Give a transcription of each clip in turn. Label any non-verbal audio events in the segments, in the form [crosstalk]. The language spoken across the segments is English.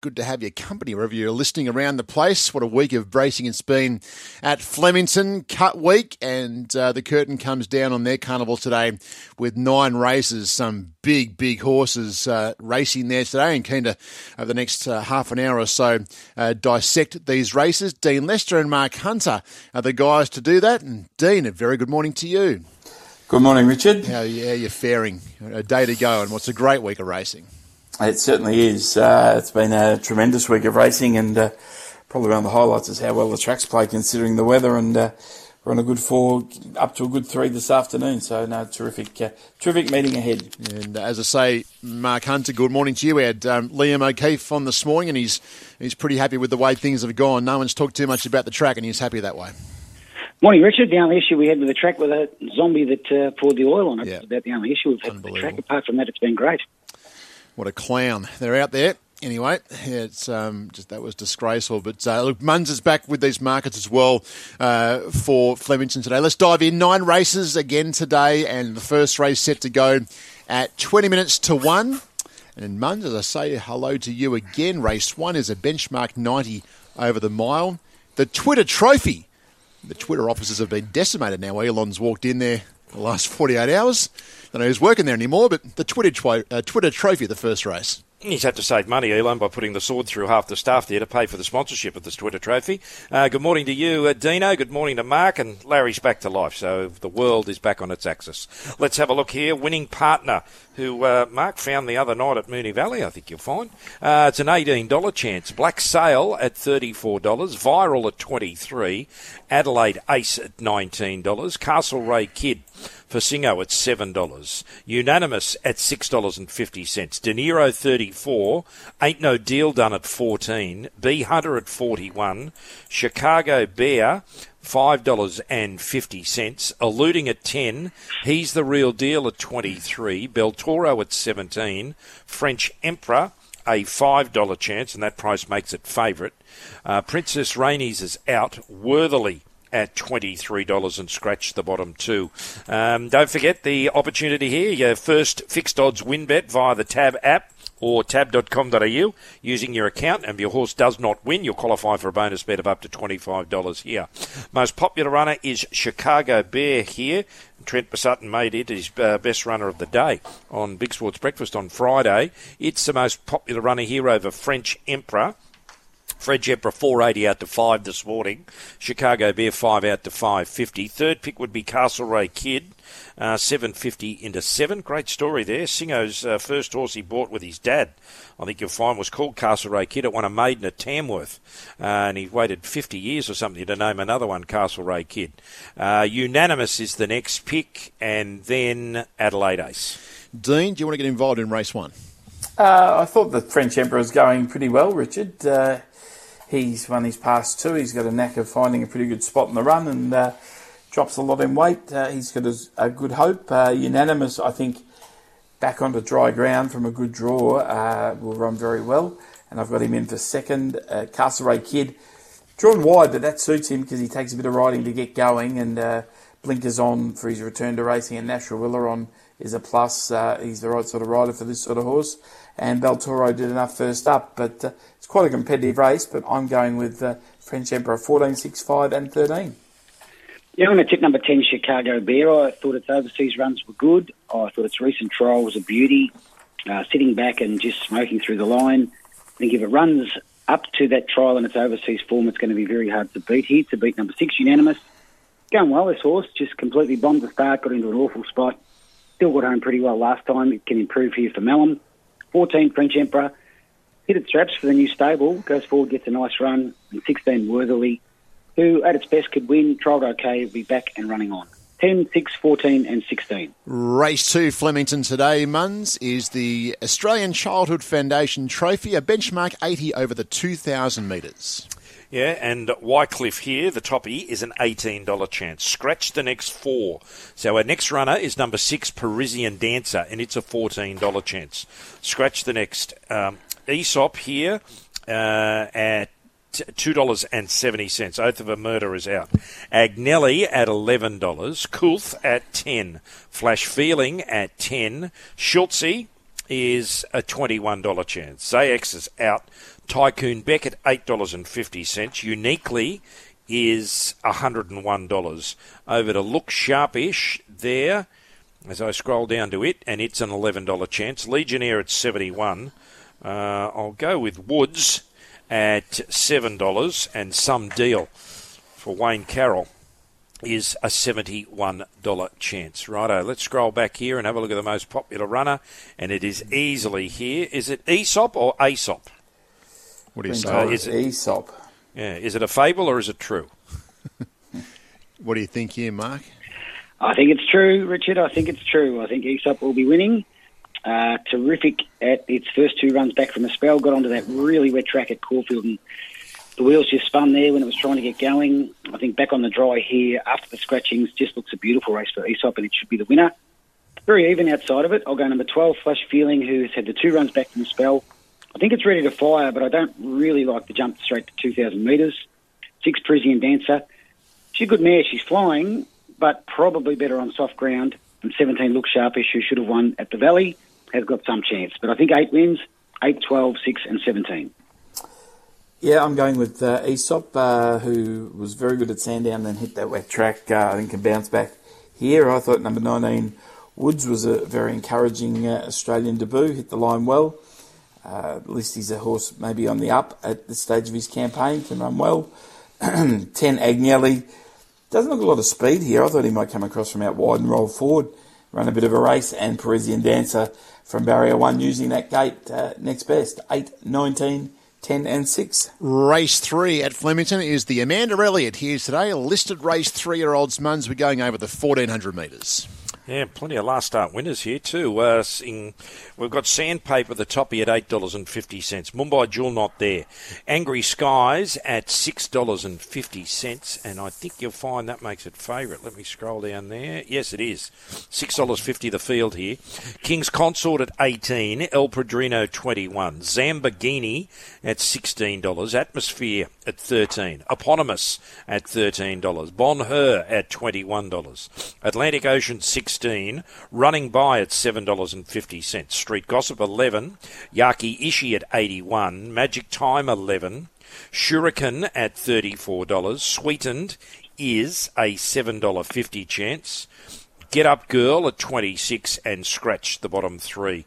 good to have your company wherever you're listening around the place. What a week of bracing it's been at Flemington Cup Week, and uh, the curtain comes down on their carnival today with nine races. Some big, big horses uh, racing there today, and keen to over the next uh, half an hour or so uh, dissect these races. Dean Lester and Mark Hunter are the guys to do that. And Dean, a very good morning to you. Good morning, Richard. How, yeah, you're faring? A day to go, and what's a great week of racing. It certainly is. Uh, it's been a tremendous week of racing, and uh, probably one of the highlights is how well the tracks play considering the weather. And uh, we're on a good four, up to a good three this afternoon. So, no, terrific, uh, terrific meeting ahead. And as I say, Mark Hunter, good morning to you. We had um, Liam O'Keefe on this morning, and he's he's pretty happy with the way things have gone. No one's talked too much about the track, and he's happy that way. Morning, Richard. The only issue we had with the track was a zombie that uh, poured the oil on it. Yeah. about the only issue we've had with the track. Apart from that, it's been great. What a clown. They're out there. Anyway, it's um, just that was disgraceful. But uh, look, Munns is back with these markets as well uh, for Flemington today. Let's dive in. Nine races again today, and the first race set to go at 20 minutes to one. And Munns, as I say hello to you again, race one is a benchmark 90 over the mile. The Twitter Trophy. The Twitter offices have been decimated now. Elon's walked in there the last 48 hours I don't know who's working there anymore, but the Twitter, uh, Twitter trophy, the first race. He's had to save money, Elon, by putting the sword through half the staff there to pay for the sponsorship of this Twitter trophy. Uh, good morning to you, uh, Dino. Good morning to Mark. And Larry's back to life, so the world is back on its axis. Let's have a look here. Winning partner, who uh, Mark found the other night at Moonee Valley, I think you'll find. Uh, it's an $18 chance. Black Sail at $34, Viral at 23 Adelaide Ace at $19, Castlereagh Kid for Singo at $7. Unanimous at $6.50. De Niro 34. Ain't No Deal Done at 14. B Hunter at 41. Chicago Bear $5.50. Eluding at 10. He's the real deal at 23. Beltoro at 17. French Emperor a $5 chance, and that price makes it favourite. Uh, Princess Rainey's is out worthily at $23 and scratch the bottom two. Um, don't forget the opportunity here. Your first fixed odds win bet via the Tab app or tab.com.au using your account and if your horse does not win, you'll qualify for a bonus bet of up to $25 here. Most popular runner is Chicago Bear here. Trent Sutton made it his uh, best runner of the day on Big Sports Breakfast on Friday. It's the most popular runner here over French Emperor. French Emperor 480 out to 5 this morning. Chicago Bear 5 out to 550. Third pick would be Castlereagh Kid. Uh, 750 into 7. Great story there. Singo's uh, first horse he bought with his dad, I think you'll find, was called Castlereagh Kid. It won a maiden at Tamworth. Uh, and he waited 50 years or something to name another one, Castlereagh Kid. Uh, unanimous is the next pick, and then Adelaide Ace. Dean, do you want to get involved in race one? Uh, I thought the French Emperor was going pretty well, Richard. He's won his past two. He's got a knack of finding a pretty good spot in the run and uh, drops a lot in weight. Uh, he's got a, a good hope. Uh, unanimous, I think, back onto dry ground from a good draw uh, will run very well. And I've got him in for second. Uh, Kid, drawn wide, but that suits him because he takes a bit of riding to get going and uh, blinkers on for his return to racing. And Natural Willer on is a plus. Uh, he's the right sort of rider for this sort of horse. And Beltoro did enough first up, but uh, it's quite a competitive race. But I'm going with uh, French Emperor 14, 6, 5, and 13. Yeah, I'm going to tip number 10, Chicago Bear. I thought its overseas runs were good. I thought its recent trial was a beauty. Uh, sitting back and just smoking through the line. I think if it runs up to that trial in its overseas form, it's going to be very hard to beat here. To beat number six, unanimous. Going well, this horse. Just completely bombed the start, got into an awful spot. Still got home pretty well last time. It can improve here for Malum. 14, French Emperor. Hit its straps for the new stable. Goes forward, gets a nice run. And 16, Worthily who at its best could win, trialled okay, be back and running on. 10, 6, 14, and 16. Race 2 Flemington today, Munns, is the Australian Childhood Foundation Trophy, a benchmark 80 over the 2,000 metres. Yeah, and Wycliffe here, the toppy, is an $18 chance. Scratch the next four. So our next runner is number six, Parisian Dancer, and it's a $14 chance. Scratch the next. Um, Aesop here uh, at $2.70. Oath of a Murder is out. Agnelli at $11. Kulth at 10 Flash Feeling at 10 Schultze is a $21 chance. Zayex is out. Tycoon Beck at $8.50. Uniquely is $101. Over to Look Sharpish there as I scroll down to it, and it's an $11 chance. Legionnaire at 71 uh, I'll go with Woods at $7 and some deal for Wayne Carroll is a $71 chance. Righto, let's scroll back here and have a look at the most popular runner, and it is easily here. Is it Aesop or Aesop? What do you say? told is it- Aesop. Yeah, is it a fable or is it true? [laughs] What do you think here, Mark? I think it's true, Richard. I think it's true. I think Aesop will be winning. Uh, terrific at its first two runs back from a spell. Got onto that really wet track at Caulfield and the wheels just spun there when it was trying to get going. I think back on the dry here after the scratchings just looks a beautiful race for Aesop and it should be the winner. Very even outside of it. I'll go number 12, Flash Feeling, who's had the two runs back from the spell. I think it's ready to fire, but I don't really like the jump straight to 2,000 metres. Six, Parisian Dancer. She's a good mare. She's flying, but probably better on soft ground. And 17, Look Sharpish, who should have won at the Valley, has got some chance. But I think eight wins 8, 12, 6, and 17. Yeah, I'm going with uh, Aesop, uh, who was very good at Sandown, then hit that wet track. Uh, I think can bounce back here. I thought number 19, Woods, was a very encouraging uh, Australian debut. Hit the line well. Uh, least he's a horse maybe on the up at this stage of his campaign. Can run well. [clears throat] 10, Agnelli. Doesn't look a lot of speed here. I thought he might come across from out wide and roll forward, run a bit of a race. And Parisian Dancer from barrier one using that gate uh, next best. 8, 19, 10, and 6. Race three at Flemington is the Amanda Elliott here today. Listed race 3 year olds Muns. We're going over the 1400 metres. Yeah, plenty of last start winners here too. Uh, in, we've got Sandpaper the toppy at eight dollars and fifty cents. Mumbai Jewel not there. Angry Skies at six dollars and fifty cents, and I think you'll find that makes it favourite. Let me scroll down there. Yes, it is six dollars fifty the field here. King's Consort at eighteen. El Padrino twenty one. Zambagini at sixteen dollars. Atmosphere at thirteen. Eponymous at thirteen dollars. Bon Hur at twenty one dollars. Atlantic Ocean sixteen. Running by at seven dollars and fifty cents. Street Gossip eleven. Yaki Ishi at eighty one. Magic Time eleven. Shuriken at thirty-four dollars. Sweetened is a seven dollar fifty chance. Get Up Girl at twenty six and Scratch the bottom three.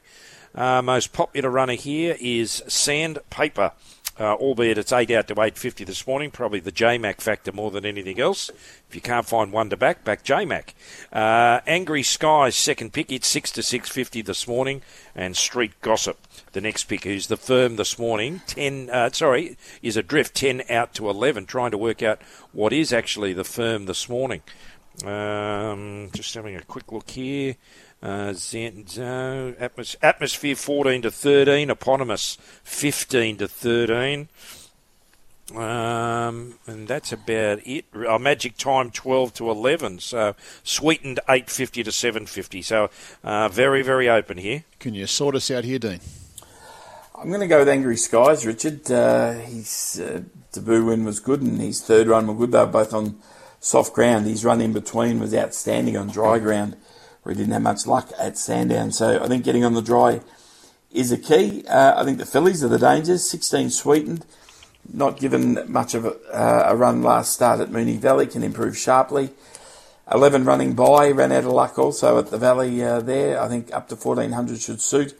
Uh, most popular runner here is Sandpaper. Uh, albeit it's eight out to eight fifty this morning, probably the JMac factor more than anything else. If you can't find one to back, back JMac. Uh, Angry Skies second pick, it's six to six fifty this morning, and Street Gossip the next pick, who's the firm this morning. Ten, uh, sorry, is adrift ten out to eleven, trying to work out what is actually the firm this morning. Um, just having a quick look here. Uh, Zenzo, atmos- atmosphere 14 to 13, eponymous 15 to 13. Um, and that's about it. Uh, magic time 12 to 11. So sweetened 850 to 750. So uh, very, very open here. Can you sort us out here, Dean? I'm going to go with Angry Skies, Richard. Uh, his uh, debut win was good, and his third run was good. They were both on soft ground. His run in between was outstanding on dry ground, where he didn't have much luck at Sandown. So I think getting on the dry is a key. Uh, I think the fillies are the dangers. 16 sweetened, not given much of a, uh, a run last start at Moonee Valley, can improve sharply. 11 running by, ran out of luck also at the Valley uh, there. I think up to 1400 should suit.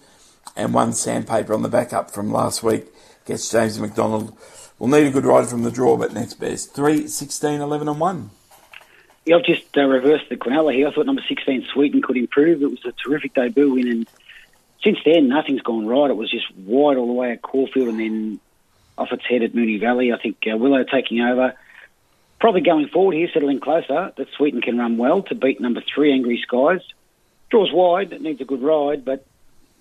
And one sandpaper on the back up from last week gets James McDonald. We'll need a good rider from the draw, but next best. 3, 16, 11, and 1. Yeah, I've just uh, reversed the Quinella here. I thought number 16, Sweeten, could improve. It was a terrific debut win, and since then, nothing's gone right. It was just wide all the way at Caulfield and then off its head at Moonee Valley. I think uh, Willow taking over. Probably going forward here, settling closer, that Sweeten can run well to beat number three, Angry Skies. Draws wide, it needs a good ride, but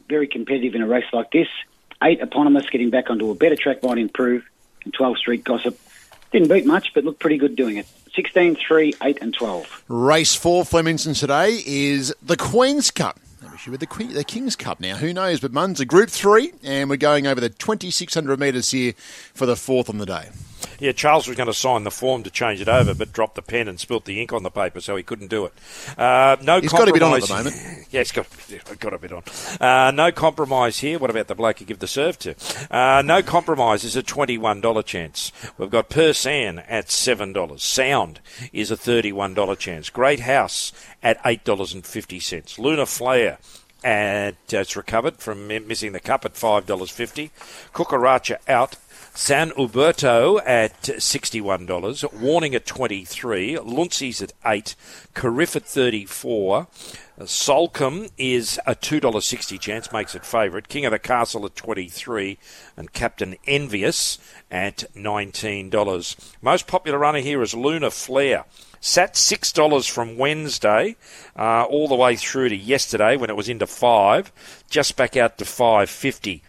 very competitive in a race like this. Eight, Eponymous, getting back onto a better track might improve. And 12, Street Gossip. Didn't beat much, but looked pretty good doing it. 16, 3, 8, and 12. Race four, Flemington today is the Queen's Cup. Be the, Queen, the King's Cup now. Who knows? But Mun's a Group Three, and we're going over the 2,600 metres here for the fourth on the day. Yeah, Charles was going to sign the form to change it over, but dropped the pen and spilt the ink on the paper, so he couldn't do it. Uh, no He's got a bit on at compromise- the moment. [laughs] Yeah, he's got, got a bit on. Uh, no compromise here. What about the bloke you give the serve to? Uh, no compromise is a $21 chance. We've got Persan at $7. Sound is a $31 chance. Great House at $8.50. Lunar Flare and uh, it's recovered from missing the cup at $5.50. Cucaracha out. San Uberto at $61. Warning at 23 Luncies at 8 Carif at 34 uh, Soulcombe is a $2.60 chance, makes it favourite. King of the Castle at 23 and Captain Envious at $19. Most popular runner here is Lunar Flare. Sat six dollars from Wednesday, uh, all the way through to yesterday when it was into five, just back out to five fifty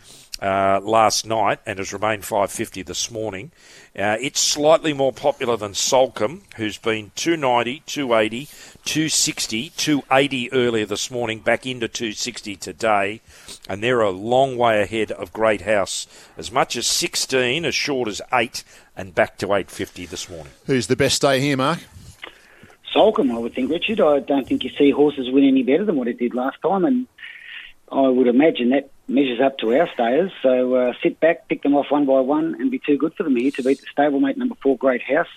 uh, last night, and has remained five fifty this morning. Uh, it's slightly more popular than Soulcombe, who's been 290, 280, 260, 280 earlier this morning, back into 260 today, and they're a long way ahead of Great House, as much as 16, as short as 8, and back to 850 this morning. Who's the best day here, Mark? Soulcombe, I would think, Richard. I don't think you see horses win any better than what it did last time, and I would imagine that measures up to our stayers. So uh, sit back, pick them off one by one, and be too good for them here to beat the stablemate number four, Great House,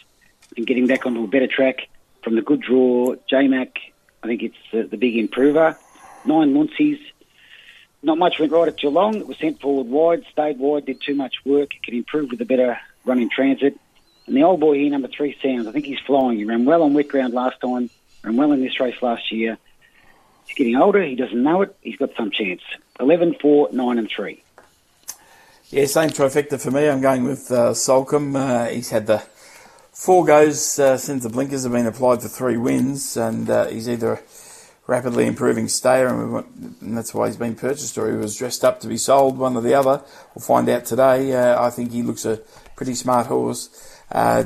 and getting back onto a better track from the good draw, J-Mac. I think it's the, the big improver. Nine Luncies. Not much went right at Geelong. It was sent forward wide, stayed wide, did too much work. It could improve with a better run in transit. And the old boy here, number three, Sounds. I think he's flying. He ran well on wet ground last time, ran well in this race last year. He's getting older. He doesn't know it. He's got some chance. 11, 4, 9 and 3. Yeah, same trifecta for me. I'm going with uh, Soulcombe. Uh, he's had the four goes uh, since the blinkers have been applied for three wins, and uh, he's either a rapidly improving stayer, and, and that's why he's been purchased, or he was dressed up to be sold, one or the other. We'll find out today. Uh, I think he looks a pretty smart horse. Uh,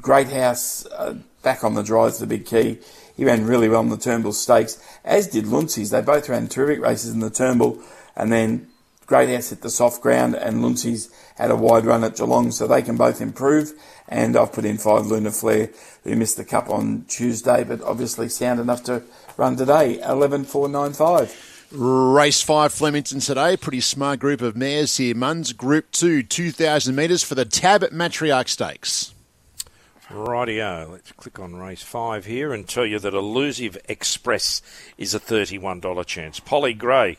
Great House uh, back on the drive's the big key. He ran really well in the Turnbull Stakes, as did Luncies. They both ran terrific races in the Turnbull, and then Great House hit the soft ground, and Luncies had a wide run at Geelong, so they can both improve. And I've put in five Lunar Flare, who missed the cup on Tuesday, but obviously sound enough to run today. 11.495. Race five, Flemington today. Pretty smart group of mares here. Munns, Group two, 2,000 metres for the Tab Matriarch Stakes. Rightio, let's click on race five here and tell you that Elusive Express is a $31 chance. Polly Gray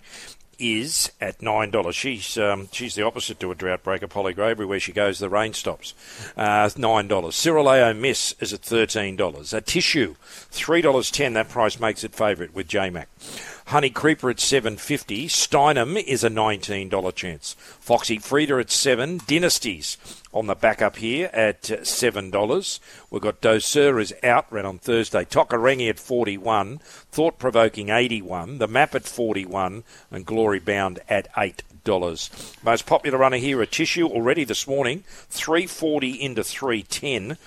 is at nine dollars. She's um, she's the opposite to a drought breaker, Polly Gray. Everywhere she goes, the rain stops. Uh, nine dollars. Cirileo Miss is at thirteen dollars. Atishu, three dollars ten. That price makes it favourite with JMac. Honey Creeper at seven fifty. Steinem is a nineteen dollar chance. Foxy Frida at seven. Dynasties on the back up here at seven dollars. We've got Dosur is out, ran on Thursday. Tokarengi at forty one. Thought provoking eighty one. The map at forty one, and Glory Bound at eight dollars. Most popular runner here, Atishu already this morning, three forty into three ten,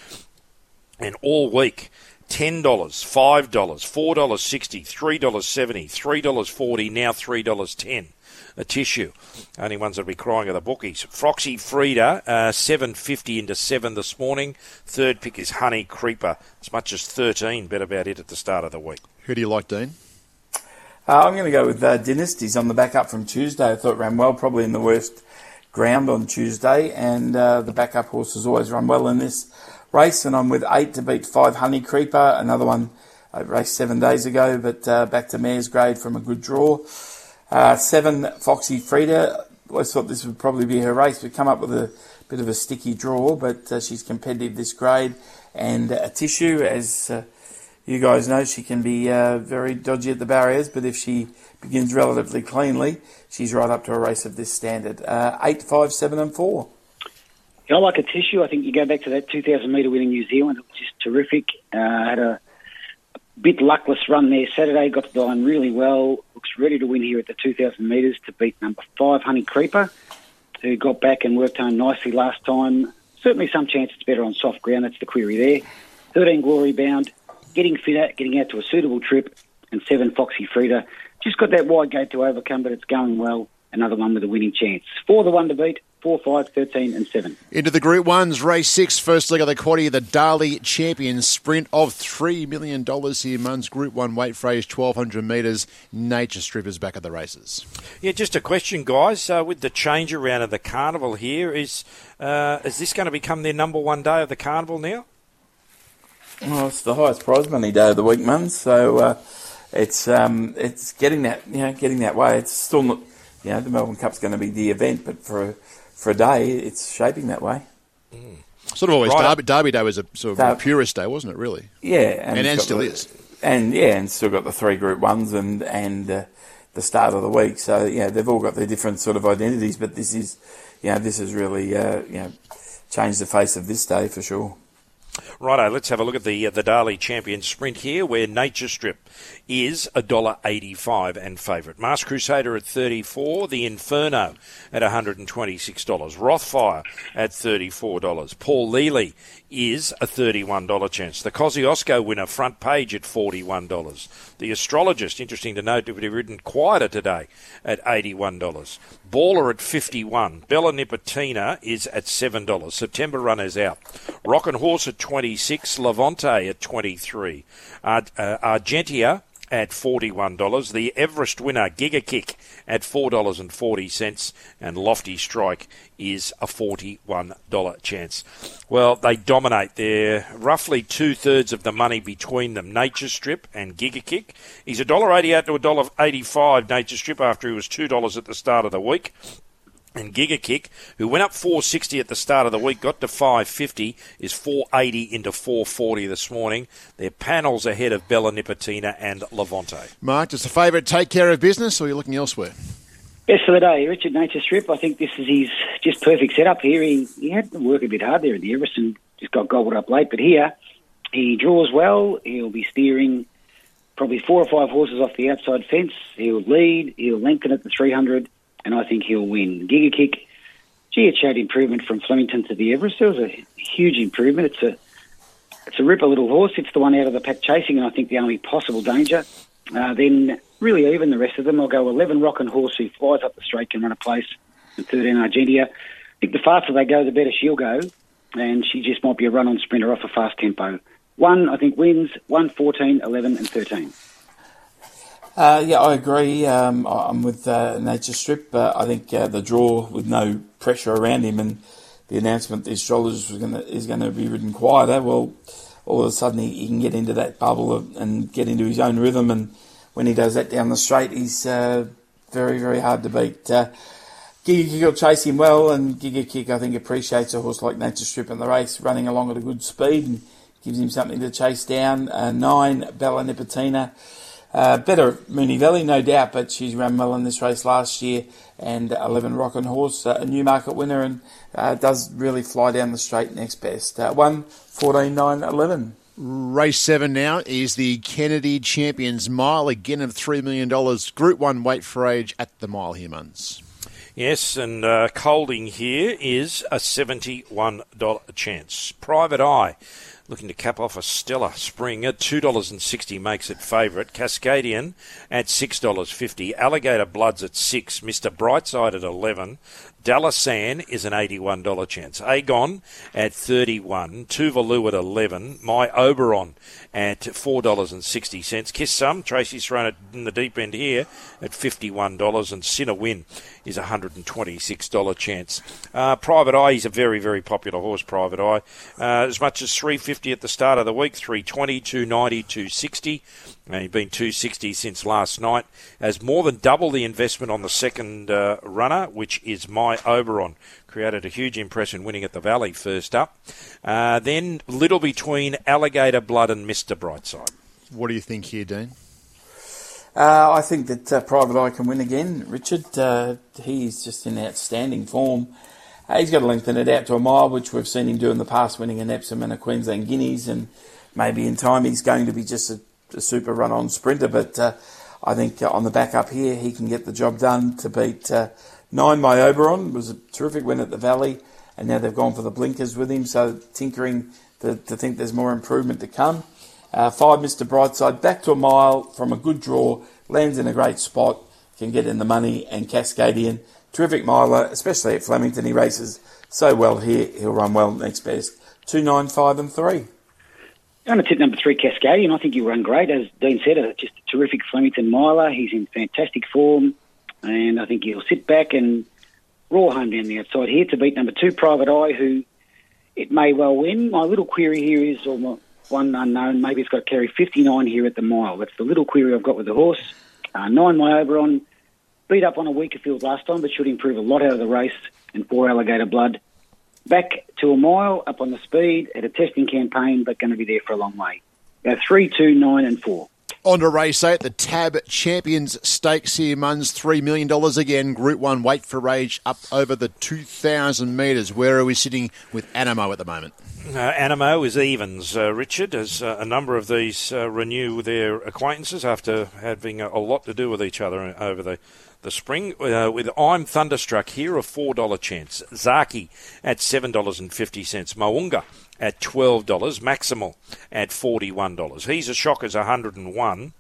and all week. Ten dollars, five dollars, four dollars sixty, three dollars seventy, three dollars forty, now three dollars ten. Atishu. Only ones that'll be crying are the bookies. Foxy Frida, uh, seven fifty into seven this morning. Third pick is Honey Creeper, as much as thirteen. Bet about it at the start of the week. Who do you like, Dean? Uh, I'm going to go with uh, Dynasties on the back up from Tuesday. I thought ran well, probably in the worst ground on Tuesday, and uh, the backup horses always run well in this race. And I'm with eight to beat five Honey Creeper, another one I raced seven days ago, but uh, back to Mare's grade from a good draw. Uh, seven Foxy Frida. Always thought this would probably be her race. We come up with a bit of a sticky draw, but uh, she's competitive this grade. And Atishu, as uh, you guys know, she can be uh, very dodgy at the barriers, but if she begins relatively cleanly, she's right up to a race of this standard. Uh, eight, five, seven, and four. I like Atishu. I think you go back to that 2,000 metre win in New Zealand. It was just terrific. Uh, had a bit luckless run there Saturday. Got to line really well. Looks ready to win here at the 2,000 metres to beat number five, Honey Creeper, who got back and worked home nicely last time. Certainly some chance it's better on soft ground. That's the query there. 13 Glory Bound, getting fitter, getting out to a suitable trip, and seven Foxy Frida. Just got that wide gate to overcome, but it's going well. Another one with a winning chance. For the one to beat, 4, 5, 13 and 7. Into the Group 1's race 6, first leg of the quaddy, the Darley Champion Sprint of $3 million here. Muns Group 1 weight phrase, 1200 metres. Nature Strip is back at the races. Yeah, just a question, guys. Uh, with the change around of the carnival here, is uh, is this going to become their number one day of the carnival now? Well, it's the highest prize money day of the week, Muns. So uh, it's um, it's getting that you know getting that way. It's still not you know the Melbourne Cup's going to be the event, but for for a day, it's shaping that way. Mm. Sort of always Right. Derby, Derby Day was a sort of Dar- purist day, wasn't it? Really, Yeah, and, it's and still the- is. and yeah, and still got the three Group Ones and and uh, the start of the week. So yeah, they've all got their different sort of identities, but this is you know this has really uh, you know changed the face of this day for sure. Righto, let's have a look at the uh, the Darley Champion Sprint here, where Nature Strip is a dollar eighty-five and favourite. Masked Crusader at thirty-four, the Inferno at one hundred and twenty-six dollars, Rothfire at thirty-four dollars, Paul Lely is a thirty-one dollar chance. The Kosciuszko winner, front page at forty-one dollars. The Astrologist, interesting to note, would have ridden quieter today at eighty-one dollars. Baller at fifty-one. Bella Nipotina is at seven dollars. September runners out. Rockin' Horse at twenty-six. Levante at twenty-three. Ar- uh, Argentia at $41. The Everest winner, Giga Kick, at $4.40. And Lofty Strike is a $41 chance. Well, they dominate. They're roughly two thirds of the money between them. Nature Strip and Giga Kick. He's $1.88 to $1.85 Nature Strip after he was $2 at the start of the week. And Giga Kick, who went up 460 at the start of the week, got to 550, is 480 into 440 this morning. Their panels ahead of Bella Nipotina and Levante. Mark, does the favourite take care of business, or are you looking elsewhere? Best of the day, Richard Nature Strip. I think this is his just perfect setup here. He, he had to work a bit hard there at the Everest and just got gobbled up late. But here, he draws well. He'll be steering probably four or five horses off the outside fence. He'll lead. He'll lengthen at the 300, and I think he'll win. Giga Kick, gee, it showed improvement from Flemington to the Everest. There was a huge improvement. It's a it's a ripper little horse. It's the one out of the pack chasing, and I think the only possible danger. Uh, then really even the rest of them. I'll go 11 Rockin' Horse who flies up the straight can run a place, and 13 Argentia. I think the faster they go, the better she'll go, and she just might be a run-on sprinter off a fast tempo. One, I think, wins. One, 14, 11 and 13. Uh, yeah, I agree. Um, I'm with uh, Nature Strip. Uh, I think uh, the draw with no pressure around him and the announcement the astrologist was gonna, is going to be ridden quieter. Well, all of a sudden he, he can get into that bubble of, and get into his own rhythm. And when he does that down the straight, he's uh, very, very hard to beat. Uh, Giga Kick will chase him well, and Giga Kick, I think, appreciates a horse like Nature Strip in the race, running along at a good speed and gives him something to chase down. Uh, nine, Bella Nipotina. Uh, better Moonee Valley, no doubt, but she's run well in this race last year. And 11 Rockin' Horse, uh, a new market winner, and uh, does really fly down the straight next best. Uh, 1, 14, 9, 11. Race seven now is the Kennedy Champions Mile, again of $3 million. Group 1 weight for age at the mile here, Muns. Yes, and uh, Colding here is a $71 chance. Private Eye looking to cap off a stellar spring at $2.60 makes it favourite. Cascadian at $6.50. Alligator Bloods at 6 Mr. Brightside at 11 Dalasan is an $81 chance. Agon at 31 Tuvalu at 11 My Oberon at $4.60. Kiss Some, Tracy's thrown it in the deep end here at $51 and Sinner Win is a $126 chance. Uh, Private Eye is a very, very popular horse, Private Eye. Uh, as much as 350 at the start of the week, 320, 290, 260. And he's been 260 since last night. Has more than double the investment on the second uh, runner, which is My Oberon. Created a huge impression winning at the Valley first up. Uh, then little between Alligator Blood and Mr. Brightside. What do you think here, Dean? Uh, I think that uh, Private Eye can win again, Richard. Uh, he's just in outstanding form. Uh, he's got to lengthen it out to a mile, which we've seen him do in the past, winning an Epsom and a Queensland Guineas, and maybe in time he's going to be just a, a super run-on sprinter. But uh, I think uh, on the back up here, he can get the job done to beat uh, nine. My Oberon It was a terrific win at the Valley, and now they've gone for the blinkers with him, so tinkering to, to think there's more improvement to come. Uh, five, Mr. Brightside, back to a mile from a good draw, lands in a great spot, can get in the money, and Cascadian terrific miler, especially at Flemington. He races so well here. He'll run well next best. Two nine five and three. Going to tip number three, Cascadian. I think he'll run great. As Dean said, a, just a terrific Flemington miler. He's in fantastic form, and I think he'll sit back and raw home down the outside here to beat number two, Private Eye, who it may well win. My little query here is, or my one unknown, maybe it's got to carry 59 here at the mile. That's the little query I've got with the horse. Uh, nine, my Oberon, beat up on a weaker field last time, but should improve a lot out of the race. And four, Alligator Blood. Back to a mile, up on the speed, at a testing campaign, but going to be there for a long way. Go three, two, nine, and four. On to race eight, the Tab Champions Stakes here, Muns, $3 million again. Group 1, weight for age, up over the 2,000 metres. Where are we sitting with Animo at the moment? Uh, Animo is evens, uh, Richard, as uh, a number of these uh, renew their acquaintances after having a, a, lot to do with each other over the, the spring. Uh, with I'm Thunderstruck here, a $4 chance. Zaaki at $7.50. Mounga at $12. Maximal at $41. Hezashocka's 101.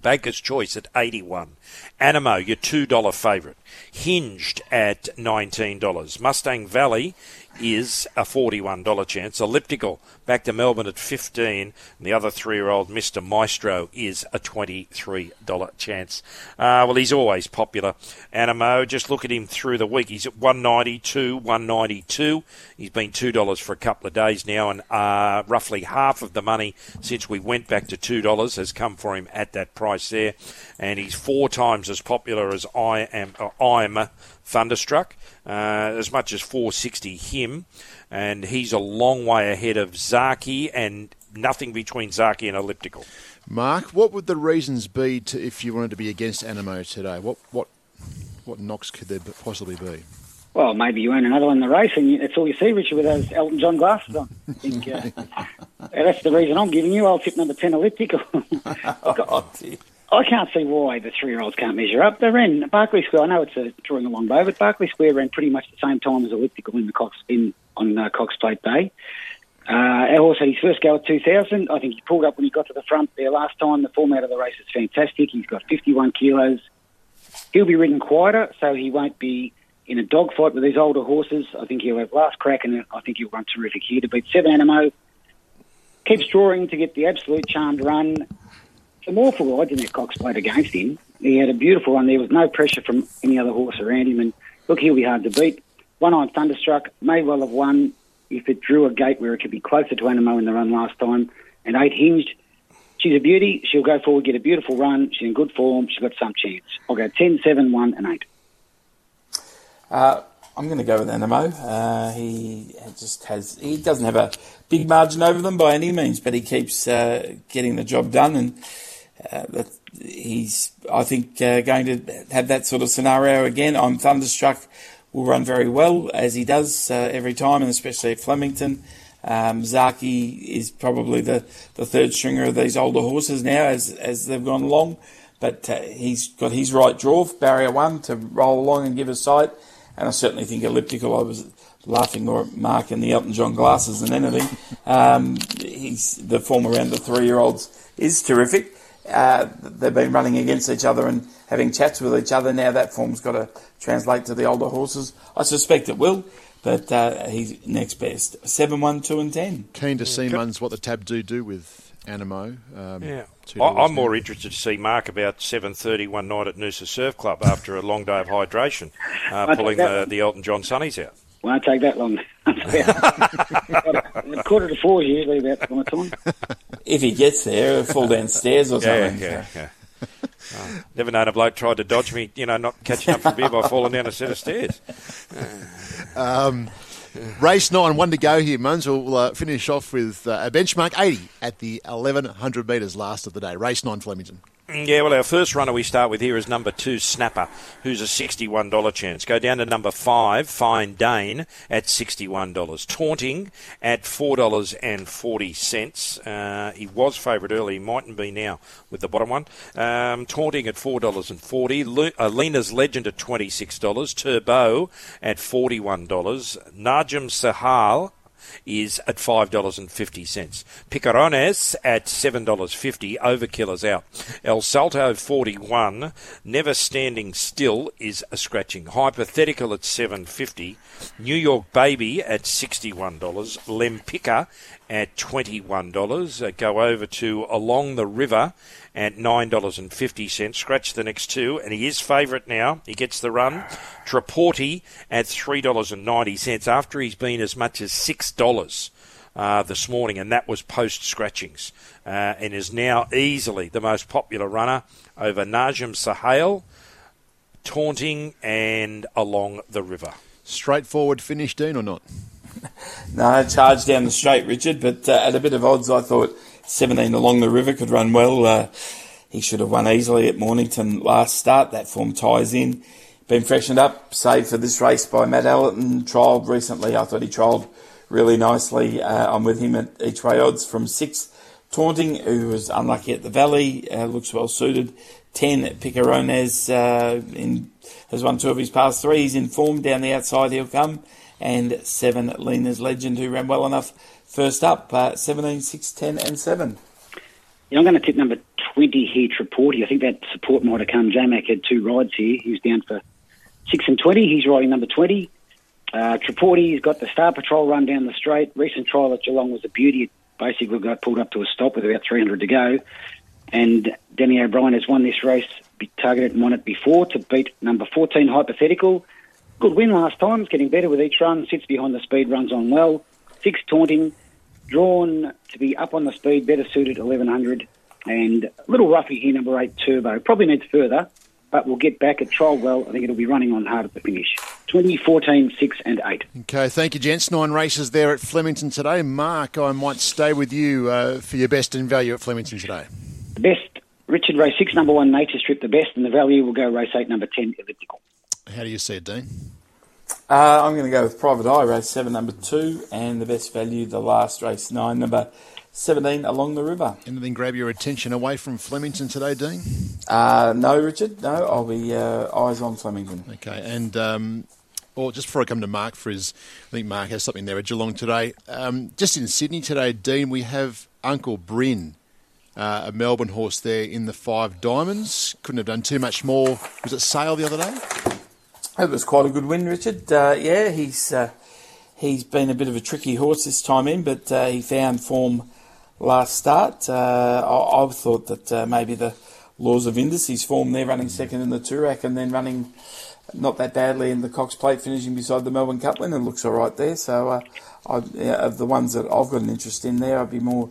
Baker's Choice at 81. Animo, your $2 favourite. Hinged at $19. Mustang Valley is a $41 chance. Elliptical back to Melbourne at 15 and the other three-year-old Mr. Maestro is a $23 chance. Uh, well, he's always popular. Animo, just look at him through the week. He's at 192, 192. He's been $2 for a couple of days now and uh, roughly half of the money since we went back to $2 has come for him at that price there. And he's four times as popular as I am, uh, I'm Thunderstruck, uh, as much as 460 him, and he's a long way ahead of Zaaki and nothing between Zaaki and Elliptical. Mark, what would the reasons be to, if you wanted to be against Animo today? What what what knocks could there possibly be? Well, maybe you own another one in the race, and that's all you see, Richard, with those Elton John glasses on. I think uh, [laughs] that's the reason I'm giving you. I'll tip number ten elliptical. [laughs] [laughs] oh, I can't see why the three-year-olds can't measure up. They ran Berkeley Square. I know it's a drawing a long bow, but Berkeley Square ran pretty much the same time as Elliptical in the Cox in on uh, Cox Plate Day. Uh, our horse had his first go at 2000. I think he pulled up when he got to the front there last time. The format of the race is fantastic. He's got 51 kilos. He'll be ridden quieter, so he won't be in a dogfight with these older horses. I think he'll have last crack, and I think he'll run terrific here to beat Seven Animo. Keeps drawing to get the absolute charmed run some awful odds in that Cox Plate against him. He had a beautiful run. There was no pressure from any other horse around him. And look, he'll be hard to beat. One on Thunderstruck may well have won if it drew a gate where it could be closer to Animo in the run last time. And eight hinged. She's a beauty. She'll go forward, get a beautiful run. She's in good form. She's got some chance. I'll go 10, 7, 1, and 8. Uh, I'm going to go with Animo. Uh, he just has, he doesn't have a big margin over them by any means, but he keeps uh, getting the job done. And uh, he's, I think, uh, going to have that sort of scenario again. I'm thunderstruck. Will run very well as he does uh, every time, and especially at Flemington. Um, Zaaki is probably the, the third stringer of these older horses now as as they've gone along, but uh, he's got his right draw, barrier one, to roll along and give a sight. And I certainly think elliptical. I was laughing more at Mark and the Elton John glasses than anything. Um, he's the form around the three year olds is terrific. Uh, they've been running against each other and having chats with each other. Now that form's got to translate to the older horses. I suspect it will, but uh, he's next best. 7, 1, 2 and 10. Keen to see, Muns, what the tab do do with Animo. Um, yeah. I, am more interested to see Mark about 7.30 one night at Noosa Surf Club after a long day of hydration, uh, pulling the, the Elton John Sunnies out. Won't take that long. [laughs] [laughs] a quarter to four is usually about my time. If he gets there, he'll fall downstairs or [laughs] something. Yeah, yeah, yeah. Oh, never known a bloke tried to dodge me, you know, not catching up for beer by falling down a set of stairs. Um, race nine, one to go here, Muns. We'll uh, finish off with uh, a benchmark 80 at the 1100 metres last of the day. Race nine, Flemington. Yeah, well, our first runner we start with here is number two, Snapper, who's a $61 chance. Go down to number five, Fine Dane, at $61. Taunting at $4.40. Uh, he was favourite early, he mightn't be now with the bottom one. Um, taunting at $4.40. uh, Lena's Legend at $26. Turbo at $41. Najim Sahal is at $5.50. Picarones at $7.50. Overkill is out. El Salto 41. Never Standing Still is a scratching. Hypothetical at 750. New York Baby at $61. Lempica at $21. Uh, go over to Along the River at $9.50. Scratch the next two, and he is favourite now. He gets the run. Traporti at $3.90 after he's been as much as $6 uh, this morning, and that was post scratchings, uh, and is now easily the most popular runner over Najim Sahel, Taunting, and Along the River. Straightforward finish, Dean, or not? [laughs] No, charge down the straight, Richard, but uh, at a bit of odds, I thought 17 along the river could run well. Uh, he should have won easily at Mornington last start. That form ties in. Been freshened up, saved for this race by Matt Allerton. Trialled recently. I thought he trialled really nicely. Uh, I'm with him at each way odds from six. Taunting, who was unlucky at the Valley, uh, looks well suited. 10, Picarones uh, in, has won two of his past three. He's in form down the outside, he'll come. And 7, Lena's Legend, who ran well enough first up. Uh, 17, 6, 10, and 7. Yeah, I'm going to tip number 20 here, Traporti. I think that support might have come. J-Mac had two rides here. He was down for 6 and 20. He's riding number 20. Uh, Traporti's got the Star Patrol run down the straight. Recent trial at Geelong was a beauty. Basically got pulled up to a stop with about 300 to go. And Danny O'Brien has won this race, targeted and won it before to beat number 14, Hypothetical. Good win last time. It's getting better with each run. Sits behind the speed, runs on well. Six taunting, drawn to be up on the speed, better suited 1100. And a little roughy here, number eight, Turbo. Probably needs further, but we'll get back at trial well. I think it'll be running on hard at the finish. 20, 14, 6, and 8. Okay, thank you, gents. Nine races there at Flemington today. Mark, I might stay with you uh, for your best in value at Flemington today. The best, Richard, race 6, number 1, Nature Strip. The best, and the value will go race 8, number 10, Elliptical. How do you see it, Dean? Uh, I'm going to go with Private Eye, race 7, number 2, and the best value, the last race 9, number 17, Along the River. Anything grab your attention away from Flemington today, Dean? Uh, no, Richard, no, I'll be uh, eyes on Flemington. Okay, and um, or just before I come to Mark for his, I think Mark has something there at Geelong today. Um, just in Sydney today, Dean, we have Uncle Bryn, uh, a Melbourne horse there in the Five Diamonds. Couldn't have done too much more. Was it Sale the other day? It was quite a good win, Richard. Uh, yeah, he's uh, he's been a bit of a tricky horse this time in, but uh, he found form last start. Uh, I, I, thought that uh, maybe the laws of indices form there, running second in the Toorak and then running not that badly in the Cox Plate, finishing beside the Melbourne Cup winner. Looks all right there. So, uh, I, of the ones that I've got an interest in there, I'd be more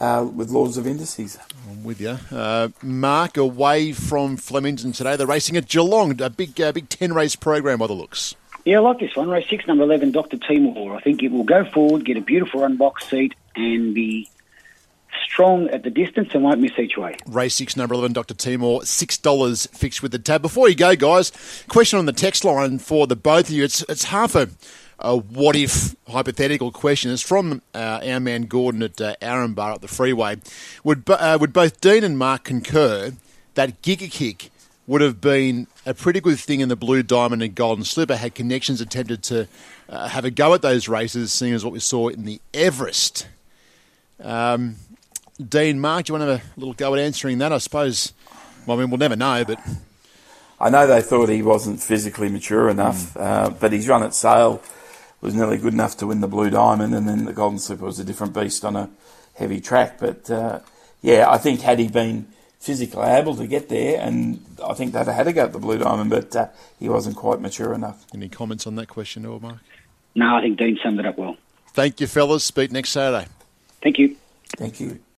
uh, with Laws of Indices. I'm with you. Uh, Mark, away from Flemington today, they're racing at Geelong, a big, uh, big 10 race program by the looks. Yeah, I like this one. Race 6, number 11, Dr. Timor. I think it will go forward, get a beautiful unboxed seat, and be strong at the distance and won't miss each way. Race 6, number 11, Dr. Timor, $6 fixed with the tab. Before you go, guys, question on the text line for the both of you. It's, it's half a a what if hypothetical question. It's from uh, our man Gordon at uh, Arranbar up the freeway. Would, uh, would both Dean and Mark concur that Giga Kick would have been a pretty good thing in the Blue Diamond and Golden Slipper had connections attempted to uh, have a go at those races, seeing as what we saw in the Everest? Um, Dean, Mark, do you want to have a little go at answering that? I suppose, well, I mean, we'll never know, but. I know they thought he wasn't physically mature enough, mm. but his run at Sale was nearly good enough to win the Blue Diamond, and then the Golden Slipper was a different beast on a heavy track. But uh, yeah, I think had he been physically able to get there, and I think they'd have had to go at the Blue Diamond, but uh, he wasn't quite mature enough. Any comments on that question, or Mark? No, I think Dean summed it up well. Thank you, fellas. Speak next Saturday. Thank you. Thank you.